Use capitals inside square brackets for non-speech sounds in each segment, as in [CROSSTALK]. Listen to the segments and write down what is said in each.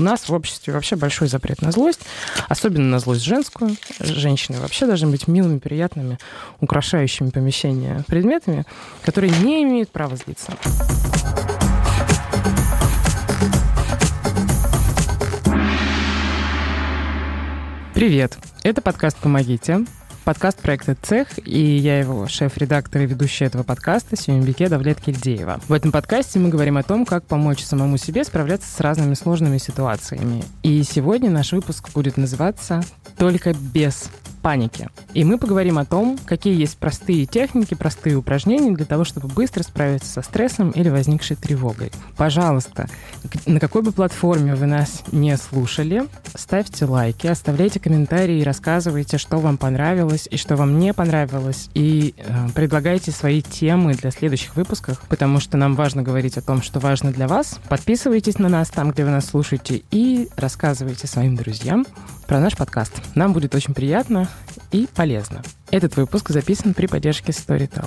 У нас в обществе вообще большой запрет на злость, особенно на злость женскую. Женщины вообще должны быть милыми, приятными, украшающими помещения предметами, которые не имеют права злиться. Привет! Это подкаст «Помогите». Подкаст проекта «Цех», и я его шеф-редактор и ведущая этого подкаста Сюмбике Давлет Кильдеева. В этом подкасте мы говорим о том, как помочь самому себе справляться с разными сложными ситуациями. И сегодня наш выпуск будет называться «Только без паники. И мы поговорим о том, какие есть простые техники, простые упражнения для того, чтобы быстро справиться со стрессом или возникшей тревогой. Пожалуйста, на какой бы платформе вы нас не слушали, ставьте лайки, оставляйте комментарии, рассказывайте, что вам понравилось и что вам не понравилось, и э, предлагайте свои темы для следующих выпусков, потому что нам важно говорить о том, что важно для вас. Подписывайтесь на нас там, где вы нас слушаете, и рассказывайте своим друзьям про наш подкаст. Нам будет очень приятно и полезно. Этот выпуск записан при поддержке Storytel.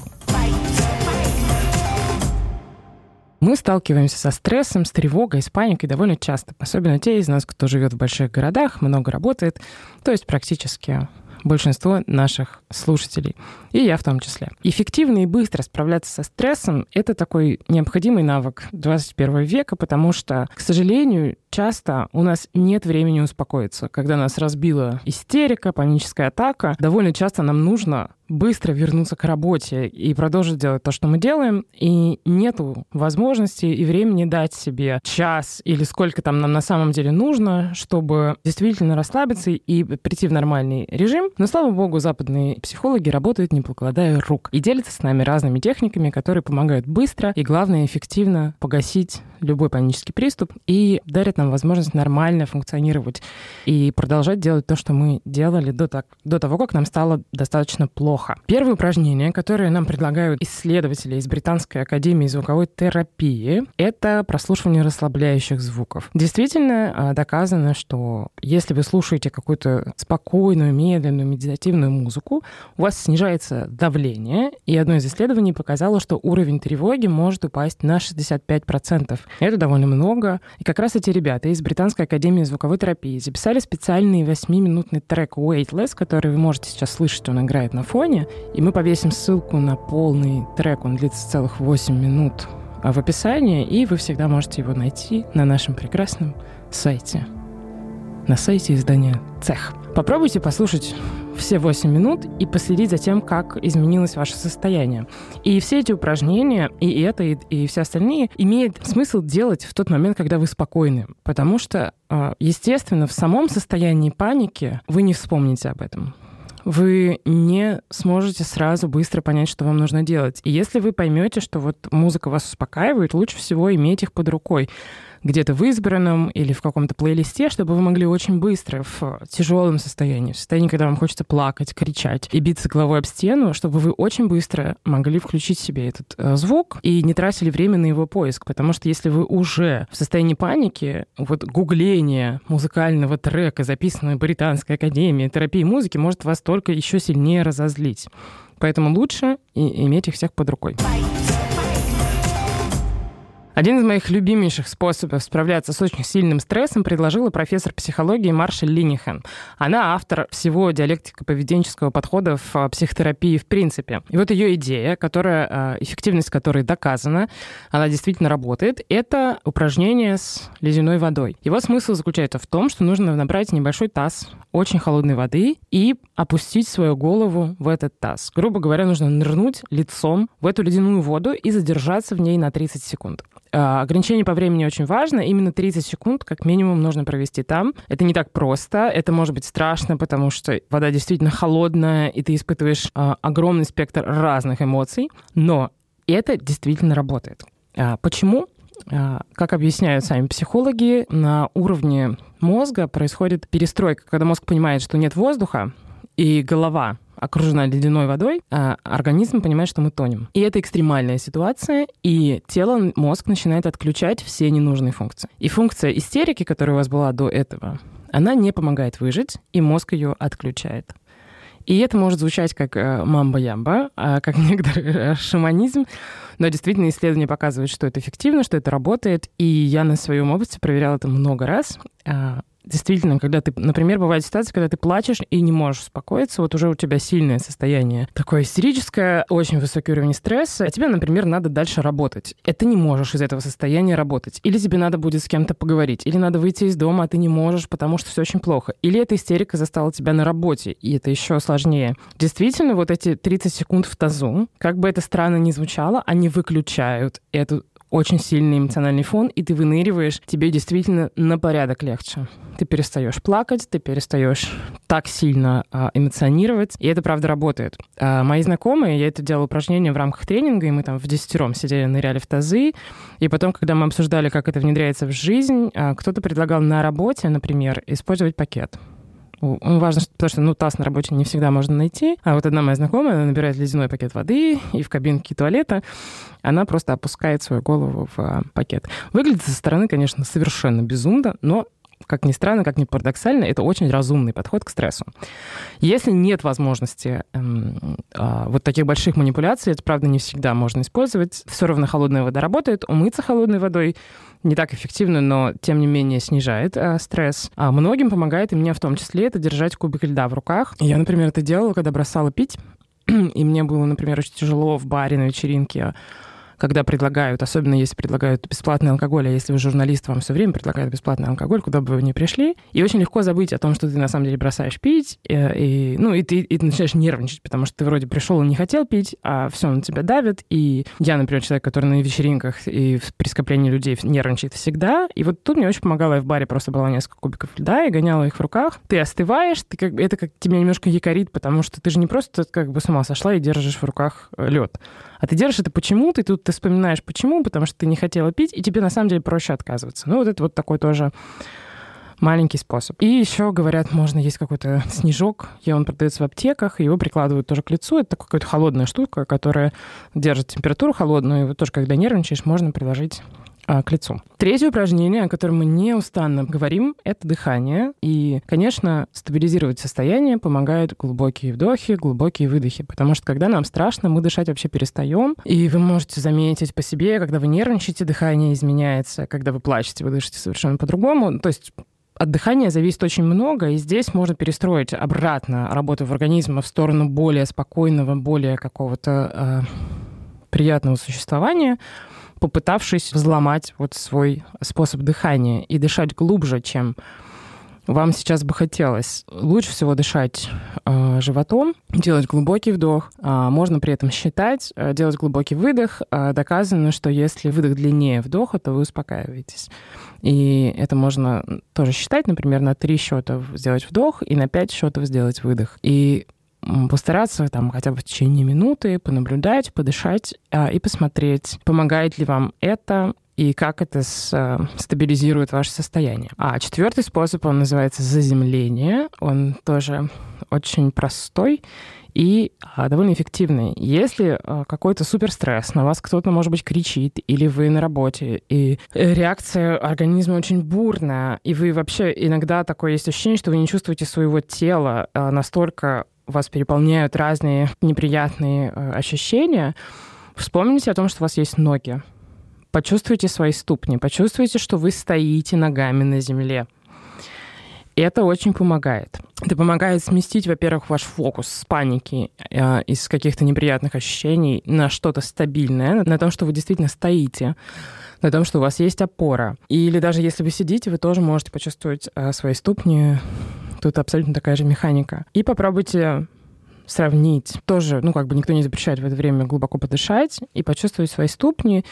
Мы сталкиваемся со стрессом, с тревогой, с паникой довольно часто. Особенно те из нас, кто живет в больших городах, много работает, то есть практически большинство наших слушателей, и я в том числе. Эффективно и быстро справляться со стрессом — это такой необходимый навык 21 века, потому что, к сожалению, часто у нас нет времени успокоиться. Когда нас разбила истерика, паническая атака, довольно часто нам нужно быстро вернуться к работе и продолжить делать то, что мы делаем, и нету возможности и времени дать себе час или сколько там нам на самом деле нужно, чтобы действительно расслабиться и прийти в нормальный режим. Но, слава богу, западные психологи работают не покладая рук и делятся с нами разными техниками, которые помогают быстро и, главное, эффективно погасить любой панический приступ и дарят нам возможность нормально функционировать и продолжать делать то, что мы делали до, так, до того, как нам стало достаточно плохо. Первое упражнение, которое нам предлагают исследователи из Британской академии звуковой терапии, это прослушивание расслабляющих звуков. Действительно а, доказано, что если вы слушаете какую-то спокойную, медленную, медитативную музыку, у вас снижается давление, и одно из исследований показало, что уровень тревоги может упасть на 65%. Это довольно много. И как раз эти ребята из Британской академии звуковой терапии записали специальный 8-минутный трек Weightless, который вы можете сейчас слышать, он играет на фоне. И мы повесим ссылку на полный трек, он длится целых 8 минут а, в описании, и вы всегда можете его найти на нашем прекрасном сайте. На сайте издания «Цех». Попробуйте послушать все 8 минут и последить за тем, как изменилось ваше состояние. И все эти упражнения, и это, и, и все остальные, имеют смысл делать в тот момент, когда вы спокойны. Потому что, а, естественно, в самом состоянии паники вы не вспомните об этом вы не сможете сразу быстро понять, что вам нужно делать. И если вы поймете, что вот музыка вас успокаивает, лучше всего иметь их под рукой где-то в избранном или в каком-то плейлисте, чтобы вы могли очень быстро в тяжелом состоянии, в состоянии, когда вам хочется плакать, кричать и биться головой об стену, чтобы вы очень быстро могли включить себе этот э, звук и не тратили время на его поиск. Потому что если вы уже в состоянии паники, вот гугление музыкального трека, записанного Британской академией терапии музыки, может вас только еще сильнее разозлить. Поэтому лучше иметь их всех под рукой. Один из моих любимейших способов справляться с очень сильным стрессом предложила профессор психологии Марша Линихен. Она автор всего диалектико-поведенческого подхода в а, психотерапии в принципе. И вот ее идея, которая, а, эффективность которой доказана, она действительно работает, это упражнение с ледяной водой. Его смысл заключается в том, что нужно набрать небольшой таз очень холодной воды и опустить свою голову в этот таз. Грубо говоря, нужно нырнуть лицом в эту ледяную воду и задержаться в ней на 30 секунд. А, ограничение по времени очень важно. Именно 30 секунд как минимум нужно провести там. Это не так просто. Это может быть страшно, потому что вода действительно холодная, и ты испытываешь а, огромный спектр разных эмоций. Но это действительно работает. А, почему? Как объясняют сами психологи, на уровне мозга происходит перестройка, когда мозг понимает, что нет воздуха, и голова окружена ледяной водой, а организм понимает, что мы тонем. И это экстремальная ситуация, и тело, мозг начинает отключать все ненужные функции. И функция истерики, которая у вас была до этого, она не помогает выжить, и мозг ее отключает. И это может звучать как э, мамба-ямба, а как [LAUGHS] некоторый шаманизм, Но действительно исследования показывают, что это эффективно, что это работает. И я на своем опыте проверяла это много раз. Действительно, когда ты, например, бывает ситуация, когда ты плачешь и не можешь успокоиться, вот уже у тебя сильное состояние, такое истерическое, очень высокий уровень стресса, а тебе, например, надо дальше работать. И ты не можешь из этого состояния работать. Или тебе надо будет с кем-то поговорить, или надо выйти из дома, а ты не можешь, потому что все очень плохо. Или эта истерика застала тебя на работе, и это еще сложнее. Действительно, вот эти 30 секунд в тазу, как бы это странно ни звучало, они выключают эту очень сильный эмоциональный фон, и ты выныриваешь, тебе действительно на порядок легче. Ты перестаешь плакать, ты перестаешь так сильно а, эмоционировать, и это правда работает. А, мои знакомые, я это делала упражнение в рамках тренинга, и мы там в десятером сидели, ныряли в тазы, и потом, когда мы обсуждали, как это внедряется в жизнь, а, кто-то предлагал на работе, например, использовать пакет. Важно, потому что ну, таз на работе не всегда можно найти. А вот одна моя знакомая, она набирает ледяной пакет воды, и в кабинке туалета она просто опускает свою голову в а, пакет. Выглядит со стороны, конечно, совершенно безумно, но как ни странно, как ни парадоксально, это очень разумный подход к стрессу. Если нет возможности эм, э, вот таких больших манипуляций, это, правда, не всегда можно использовать, все равно холодная вода работает, умыться холодной водой не так эффективно, но тем не менее снижает э, стресс. А многим помогает, и мне в том числе, это держать кубик льда в руках. Я, например, это делала, когда бросала пить, [CLEARS THROAT] и мне было, например, очень тяжело в баре на вечеринке когда предлагают, особенно если предлагают бесплатный алкоголь, а если вы журналист, вам все время предлагают бесплатный алкоголь, куда бы вы ни пришли, и очень легко забыть о том, что ты на самом деле бросаешь пить, и, э, и ну, и ты, и ты начинаешь нервничать, потому что ты вроде пришел и не хотел пить, а все на тебя давит, и я, например, человек, который на вечеринках и при скоплении людей нервничает всегда, и вот тут мне очень помогало, я в баре просто брала несколько кубиков льда и гоняла их в руках, ты остываешь, ты как, это как тебя немножко якорит, потому что ты же не просто как бы с ума сошла и держишь в руках э, лед, а ты держишь это почему-то, и тут ты вспоминаешь почему, потому что ты не хотела пить, и тебе на самом деле проще отказываться. Ну, вот это вот такой тоже маленький способ. И еще, говорят, можно есть какой-то снежок, и он продается в аптеках, его прикладывают тоже к лицу. Это такая какая-то холодная штука, которая держит температуру холодную, и вот тоже, когда нервничаешь, можно приложить к лицу. Третье упражнение, о котором мы неустанно говорим, это дыхание. И, конечно, стабилизировать состояние помогают глубокие вдохи, глубокие выдохи. Потому что, когда нам страшно, мы дышать вообще перестаем. И вы можете заметить по себе, когда вы нервничаете, дыхание изменяется. Когда вы плачете, вы дышите совершенно по-другому. То есть от дыхания зависит очень много, и здесь можно перестроить обратно работу в организме в сторону более спокойного, более какого-то э, приятного существования попытавшись взломать вот свой способ дыхания и дышать глубже, чем вам сейчас бы хотелось. Лучше всего дышать э, животом, делать глубокий вдох. Э, можно при этом считать, э, делать глубокий выдох. Э, доказано, что если выдох длиннее вдоха, то вы успокаиваетесь. И это можно тоже считать, например, на три счета сделать вдох и на пять счетов сделать выдох. И постараться там хотя бы в течение минуты понаблюдать, подышать а, и посмотреть, помогает ли вам это и как это с, а, стабилизирует ваше состояние. А четвертый способ, он называется заземление. Он тоже очень простой и а, довольно эффективный. Если а, какой-то суперстресс, на вас кто-то, может быть, кричит, или вы на работе, и реакция организма очень бурная, и вы вообще иногда такое есть ощущение, что вы не чувствуете своего тела настолько вас переполняют разные неприятные э, ощущения, вспомните о том, что у вас есть ноги. Почувствуйте свои ступни, почувствуйте, что вы стоите ногами на земле. Это очень помогает. Это помогает сместить, во-первых, ваш фокус с паники, э, из каких-то неприятных ощущений на что-то стабильное, на том, что вы действительно стоите, на том, что у вас есть опора. Или даже если вы сидите, вы тоже можете почувствовать э, свои ступни Тут абсолютно такая же механика. И попробуйте сравнить. Тоже, ну, как бы никто не запрещает в это время глубоко подышать и почувствовать свои ступни.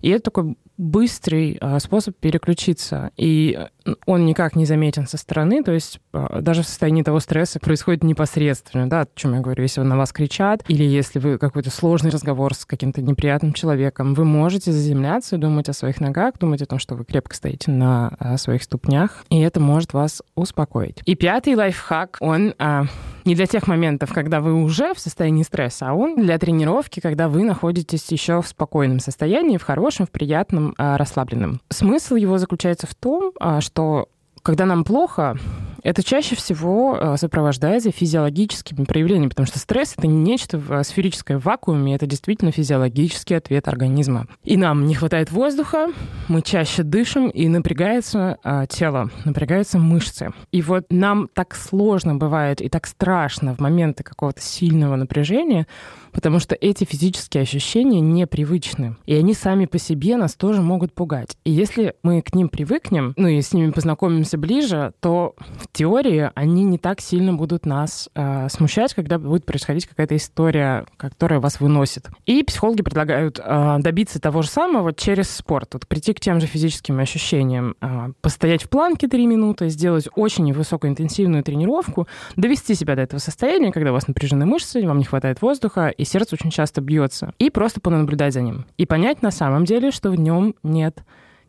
И это такой быстрый а, способ переключиться. И он никак не заметен со стороны, то есть а, даже в состоянии того стресса происходит непосредственно, да, о чем я говорю, если на вас кричат, или если вы какой-то сложный разговор с каким-то неприятным человеком, вы можете заземляться и думать о своих ногах, думать о том, что вы крепко стоите на а, своих ступнях, и это может вас успокоить. И пятый лайфхак, он а, не для тех моментов, когда вы уже в состоянии стресса, а он для тренировки, когда вы находитесь еще в спокойном состоянии, в хорошем, в приятном, а, расслабленном. Смысл его заключается в том, а, что когда нам плохо, это чаще всего э, сопровождается физиологическими проявлениями, потому что стресс — это не нечто э, сферическое в вакууме, это действительно физиологический ответ организма. И нам не хватает воздуха, мы чаще дышим, и напрягается а, тело, напрягаются мышцы. И вот нам так сложно бывает и так страшно в моменты какого-то сильного напряжения, потому что эти физические ощущения непривычны. И они сами по себе нас тоже могут пугать. И если мы к ним привыкнем, ну и с ними познакомимся ближе, то в теории они не так сильно будут нас э, смущать, когда будет происходить какая-то история, которая вас выносит. И психологи предлагают э, добиться того же самого через спорт. Вот прийти к тем же физическим ощущениям, э, постоять в планке 3 минуты, сделать очень высокоинтенсивную тренировку, довести себя до этого состояния, когда у вас напряжены мышцы, вам не хватает воздуха, и сердце очень часто бьется. И просто понаблюдать за ним. И понять на самом деле, что в нем нет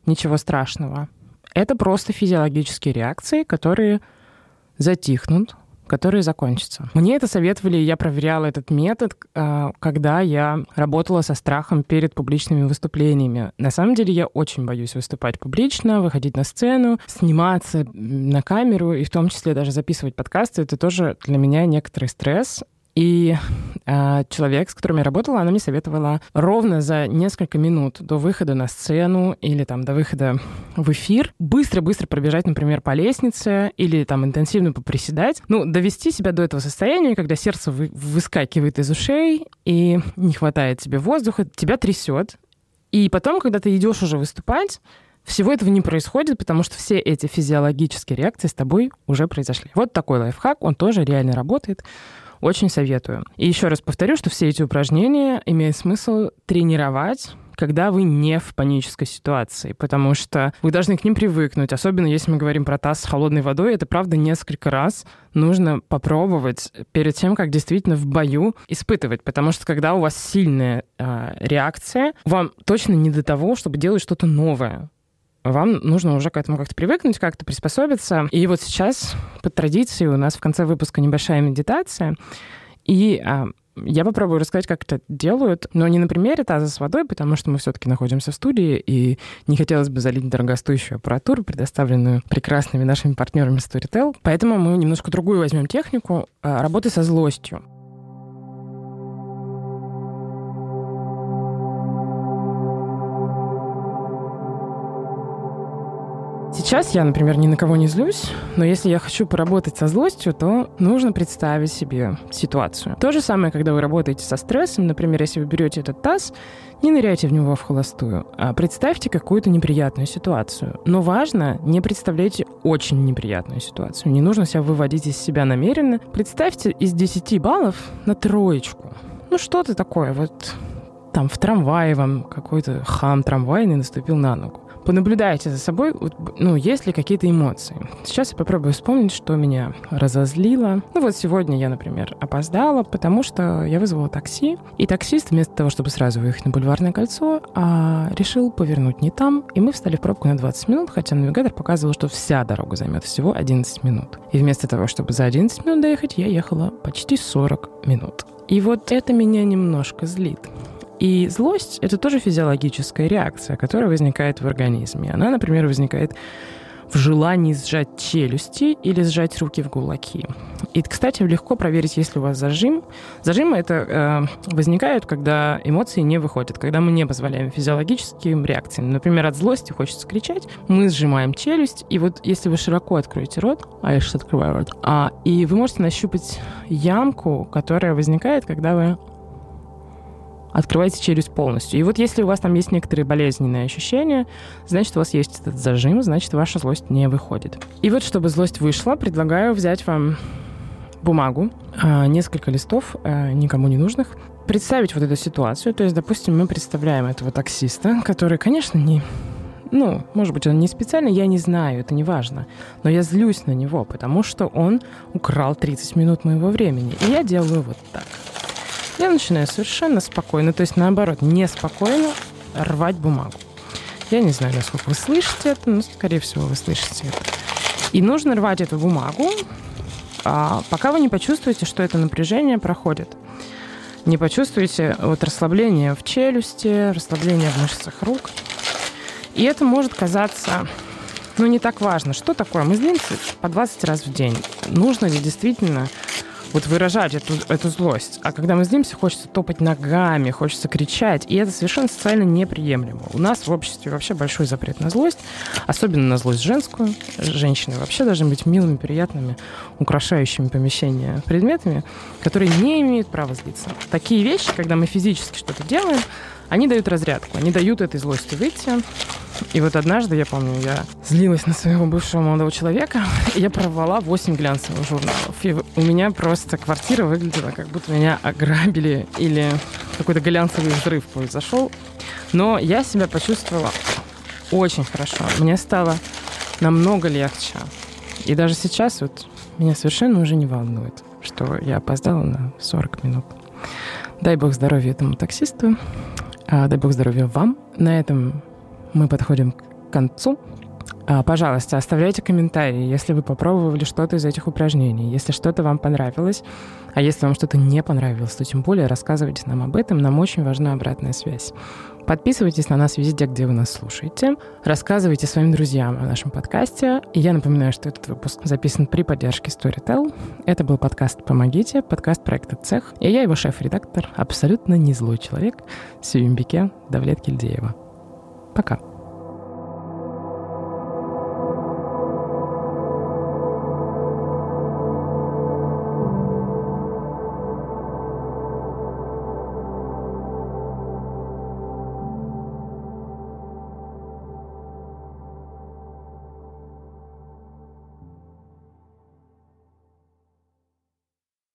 ничего страшного. Это просто физиологические реакции, которые затихнут, которые закончатся. Мне это советовали, я проверяла этот метод, а, когда я работала со страхом перед публичными выступлениями. На самом деле я очень боюсь выступать публично, выходить на сцену, сниматься на камеру и в том числе даже записывать подкасты. Это тоже для меня некоторый стресс. И э, человек, с которым я работала, она мне советовала ровно за несколько минут до выхода на сцену или там до выхода в эфир быстро-быстро пробежать, например, по лестнице или там интенсивно поприседать. Ну, довести себя до этого состояния, когда сердце вы, выскакивает из ушей и не хватает тебе воздуха, тебя трясет. И потом, когда ты идешь уже выступать, всего этого не происходит, потому что все эти физиологические реакции с тобой уже произошли. Вот такой лайфхак, он тоже реально работает. Очень советую. И еще раз повторю, что все эти упражнения имеет смысл тренировать когда вы не в панической ситуации, потому что вы должны к ним привыкнуть, особенно если мы говорим про таз с холодной водой, это правда несколько раз нужно попробовать перед тем, как действительно в бою испытывать, потому что когда у вас сильная э, реакция, вам точно не до того, чтобы делать что-то новое вам нужно уже к этому как-то привыкнуть, как-то приспособиться. И вот сейчас по традиции у нас в конце выпуска небольшая медитация. И а, я попробую рассказать, как это делают, но не на примере таза с водой, потому что мы все-таки находимся в студии, и не хотелось бы залить дорогостоящую аппаратуру, предоставленную прекрасными нашими партнерами Storytel. Поэтому мы немножко другую возьмем технику а, работы со злостью. Сейчас я, например, ни на кого не злюсь, но если я хочу поработать со злостью, то нужно представить себе ситуацию. То же самое, когда вы работаете со стрессом, например, если вы берете этот таз, не ныряйте в него в холостую, а представьте какую-то неприятную ситуацию. Но важно, не представляйте очень неприятную ситуацию. Не нужно себя выводить из себя намеренно. Представьте из 10 баллов на троечку. Ну что-то такое, вот там в трамвае вам какой-то хам трамвайный наступил на ногу понаблюдайте за собой, ну, есть ли какие-то эмоции. Сейчас я попробую вспомнить, что меня разозлило. Ну вот сегодня я, например, опоздала, потому что я вызвала такси, и таксист вместо того, чтобы сразу выехать на Бульварное кольцо, а, решил повернуть не там, и мы встали в пробку на 20 минут, хотя навигатор показывал, что вся дорога займет всего 11 минут. И вместо того, чтобы за 11 минут доехать, я ехала почти 40 минут. И вот это меня немножко злит. И злость — это тоже физиологическая реакция, которая возникает в организме. Она, например, возникает в желании сжать челюсти или сжать руки в кулаки. И, кстати, легко проверить, если у вас зажим. Зажимы это э, возникают, когда эмоции не выходят, когда мы не позволяем физиологическим реакциям. Например, от злости хочется кричать, мы сжимаем челюсть, и вот если вы широко откроете рот, а я сейчас открываю рот, а, и вы можете нащупать ямку, которая возникает, когда вы открываете челюсть полностью. И вот если у вас там есть некоторые болезненные ощущения, значит, у вас есть этот зажим, значит, ваша злость не выходит. И вот, чтобы злость вышла, предлагаю взять вам бумагу, а, несколько листов, а, никому не нужных, представить вот эту ситуацию. То есть, допустим, мы представляем этого таксиста, который, конечно, не ну, может быть, он не специально, я не знаю, это не важно. Но я злюсь на него, потому что он украл 30 минут моего времени. И я делаю вот так. Я начинаю совершенно спокойно, то есть наоборот, неспокойно рвать бумагу. Я не знаю, насколько вы слышите это, но, скорее всего, вы слышите это. И нужно рвать эту бумагу, а, пока вы не почувствуете, что это напряжение проходит. Не почувствуете вот расслабление в челюсти, расслабление в мышцах рук. И это может казаться ну, не так важно, что такое. Мы злимся по 20 раз в день. Нужно ли действительно вот выражать эту, эту злость. А когда мы злимся, хочется топать ногами, хочется кричать. И это совершенно социально неприемлемо. У нас в обществе вообще большой запрет на злость, особенно на злость женскую. Женщины вообще должны быть милыми, приятными, украшающими помещения предметами, которые не имеют права злиться. Такие вещи, когда мы физически что-то делаем, они дают разрядку, они дают этой злости выйти. И вот однажды, я помню, я злилась на своего бывшего молодого человека, [LAUGHS] и я порвала 8 глянцевых журналов. И у меня просто квартира выглядела, как будто меня ограбили или какой-то глянцевый взрыв произошел. Но я себя почувствовала очень хорошо. Мне стало намного легче. И даже сейчас вот меня совершенно уже не волнует, что я опоздала на 40 минут. Дай бог здоровья этому таксисту. А, дай бог здоровья вам. На этом мы подходим к концу. А, пожалуйста, оставляйте комментарии, если вы попробовали что-то из этих упражнений, если что-то вам понравилось, а если вам что-то не понравилось, то тем более рассказывайте нам об этом, нам очень важна обратная связь. Подписывайтесь на нас везде, где вы нас слушаете. Рассказывайте своим друзьям о нашем подкасте. И я напоминаю, что этот выпуск записан при поддержке Storytel. Это был подкаст «Помогите», подкаст проекта «Цех». И я его шеф-редактор, абсолютно не злой человек, Сюембике Давлет Кильдеева. Пока.